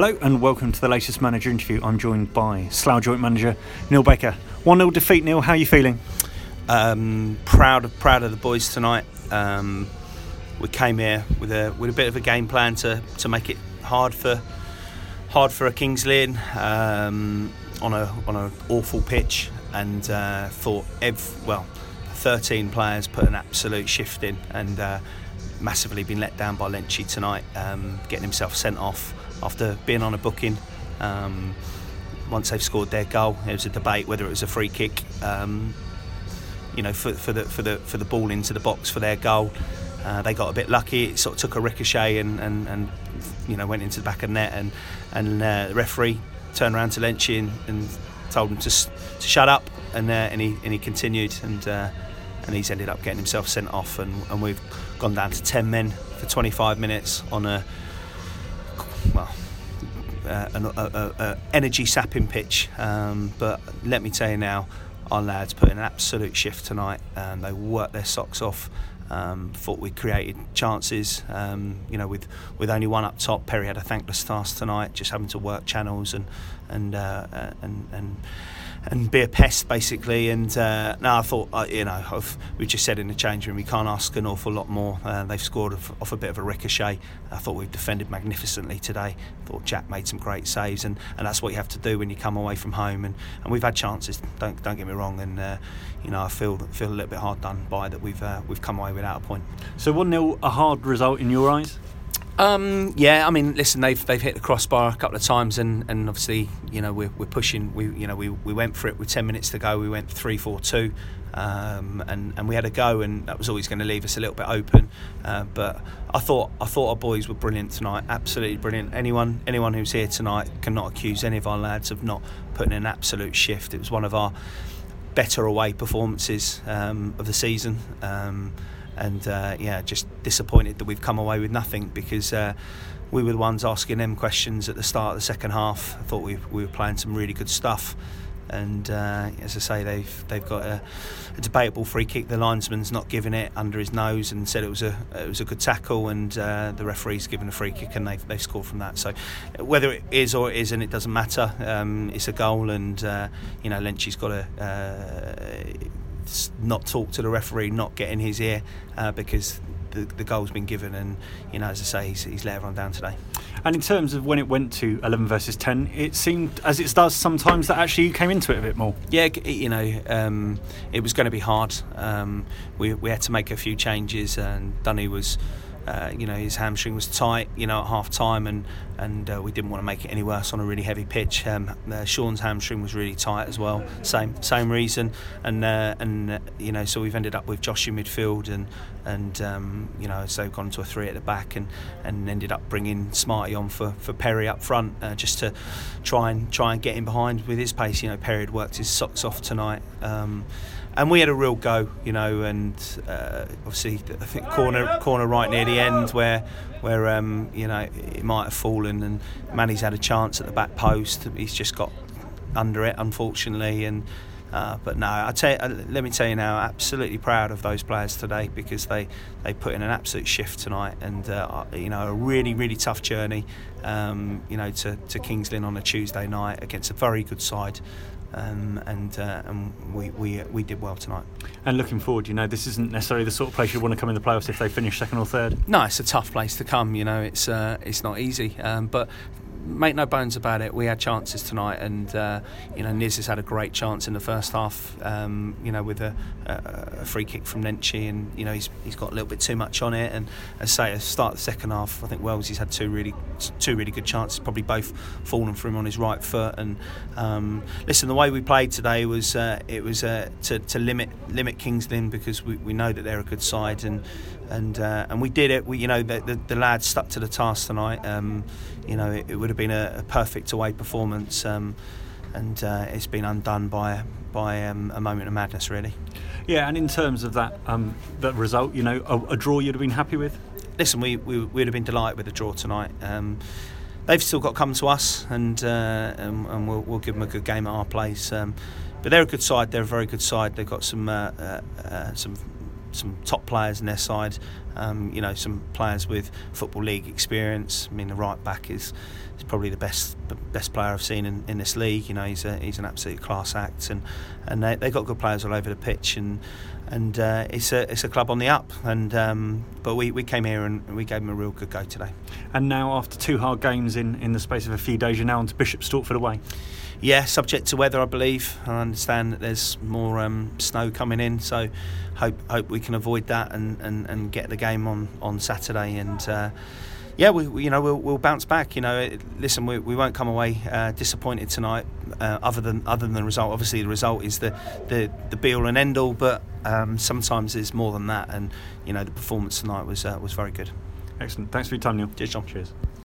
Hello and welcome to the latest manager interview. I'm joined by Slough joint manager Neil Baker. 1 0 defeat, Neil. How are you feeling? Um, proud of proud of the boys tonight. Um, we came here with a with a bit of a game plan to, to make it hard for hard for a Kings Lynn um, on a on an awful pitch, and uh, thought ev- well, 13 players put an absolute shift in, and uh, massively been let down by Lenchi tonight, um, getting himself sent off after being on a booking. Um, once they've scored their goal, there was a debate whether it was a free kick. Um, you know, for, for the for the for the ball into the box for their goal. Uh, they got a bit lucky. It sort of took a ricochet and, and, and you know went into the back of net and and uh, the referee turned around to Lenchi and, and told him to, to shut up and uh, and he and he continued and uh, and he's ended up getting himself sent off and, and we've gone down to 10 men for 25 minutes on a well uh, an a, a, a energy sapping pitch um, but let me tell you now our lads put in an absolute shift tonight and they worked their socks off um, thought we created chances, um, you know, with, with only one up top. Perry had a thankless task tonight, just having to work channels and and uh, uh and and and be a pest basically. And uh, now I thought, uh, you know, I've, we just said in the change room we can't ask an awful lot more. Uh, they've scored off, off, a bit of a ricochet. I thought we've defended magnificently today. I thought Jack made some great saves, and, and that's what you have to do when you come away from home. And, and we've had chances. Don't don't get me wrong. And uh, you know, I feel feel a little bit hard done by that. We've uh, we've come away without a point. So one 0 a hard result in your eyes? Um, yeah, I mean, listen, they've they've hit the crossbar a couple of times, and, and obviously, you know, we're, we're pushing. We you know we, we went for it with ten minutes to go. We went three four two, um, and and we had a go, and that was always going to leave us a little bit open. Uh, but I thought I thought our boys were brilliant tonight, absolutely brilliant. Anyone anyone who's here tonight cannot accuse any of our lads of not putting an absolute shift. It was one of our better away performances um, of the season. Um, and uh, yeah, just disappointed that we've come away with nothing because uh, we were the ones asking them questions at the start of the second half. I thought we, we were playing some really good stuff, and uh, as I say, they've they've got a, a, debatable free kick. The linesman's not giving it under his nose and said it was a it was a good tackle, and uh, the referee's given a free kick and they've they've scored from that. So whether it is or it isn't, it doesn't matter. Um, it's a goal, and uh, you know Lenchi's got a uh, not talk to the referee, not get in his ear uh, because the, the goal's been given, and you know, as I say, he's, he's let everyone down today. And in terms of when it went to 11 versus 10, it seemed, as it does sometimes, that actually you came into it a bit more. Yeah, you know, um, it was going to be hard. Um, we, we had to make a few changes, and Dunny was uh, you know his hamstring was tight, you know, at half time, and and uh, we didn't want to make it any worse on a really heavy pitch. Um, uh, Sean's hamstring was really tight as well, same same reason, and uh, and uh, you know so we've ended up with Josh in midfield, and and um, you know so gone to a three at the back, and and ended up bringing Smarty on for, for Perry up front, just to try and try and get him behind with his pace. You know, Perry had worked his socks off tonight. Um, and we had a real go, you know, and uh, obviously I think corner corner right near the end where where um, you know it might have fallen and Manny's had a chance at the back post. He's just got under it, unfortunately, and. Uh, but no, I tell you, uh, let me tell you now, absolutely proud of those players today because they, they put in an absolute shift tonight, and uh, you know a really really tough journey, um, you know to, to Kings Lynn on a Tuesday night against a very good side, um, and uh, and we, we we did well tonight. And looking forward, you know, this isn't necessarily the sort of place you want to come in the playoffs if they finish second or third. No, it's a tough place to come. You know, it's uh, it's not easy, um, but make no bones about it, we had chances tonight, and uh, you know Niz has had a great chance in the first half. Um, you know, with a, a, free kick from Nenchi, and you know he's he's got a little bit too much on it. And as I say, at start the second half, I think Wells he's had two really two really good chances, probably both fallen for him on his right foot. And um, listen, the way we played today was uh, it was uh, to, to limit limit Kings Lynn because we, we know that they're a good side, and and uh, and we did it. We you know the, the, the lads stuck to the task tonight. Um, you know it, it, would have been a, a perfect away performance, um, and uh, it's been undone by by um, a moment of madness, really. Yeah, and in terms of that um, that result, you know, a, a, draw you'd have been happy with. Listen, we, we would have been delighted with a draw tonight. Um, they've still got to come to us, and uh, and, and we'll, we'll, give them a good game at our place. Um, but they're a good side. They're a very good side. They've got some uh, uh, uh some some top players in their side. Um, you know, some players with football league experience. I mean, the right back is, is probably the best best player I've seen in, in this league. You know, he's a, he's an absolute class act, and and they they got good players all over the pitch, and and uh, it's a it's a club on the up. And um, but we, we came here and we gave them a real good go today. And now, after two hard games in, in the space of a few days, you're now on to Bishop Stortford away. Yeah, subject to weather, I believe. I understand that there's more um, snow coming in, so hope hope we can avoid that and, and, and get the game on, on Saturday. And uh, yeah, we, we, you know we'll, we'll bounce back. You know, listen, we, we won't come away uh, disappointed tonight. Uh, other than other than the result, obviously the result is the the, the be all and end all, but um, sometimes there's more than that. And you know, the performance tonight was uh, was very good. Excellent. Thanks for your time, Neil. Cheers, John. Cheers.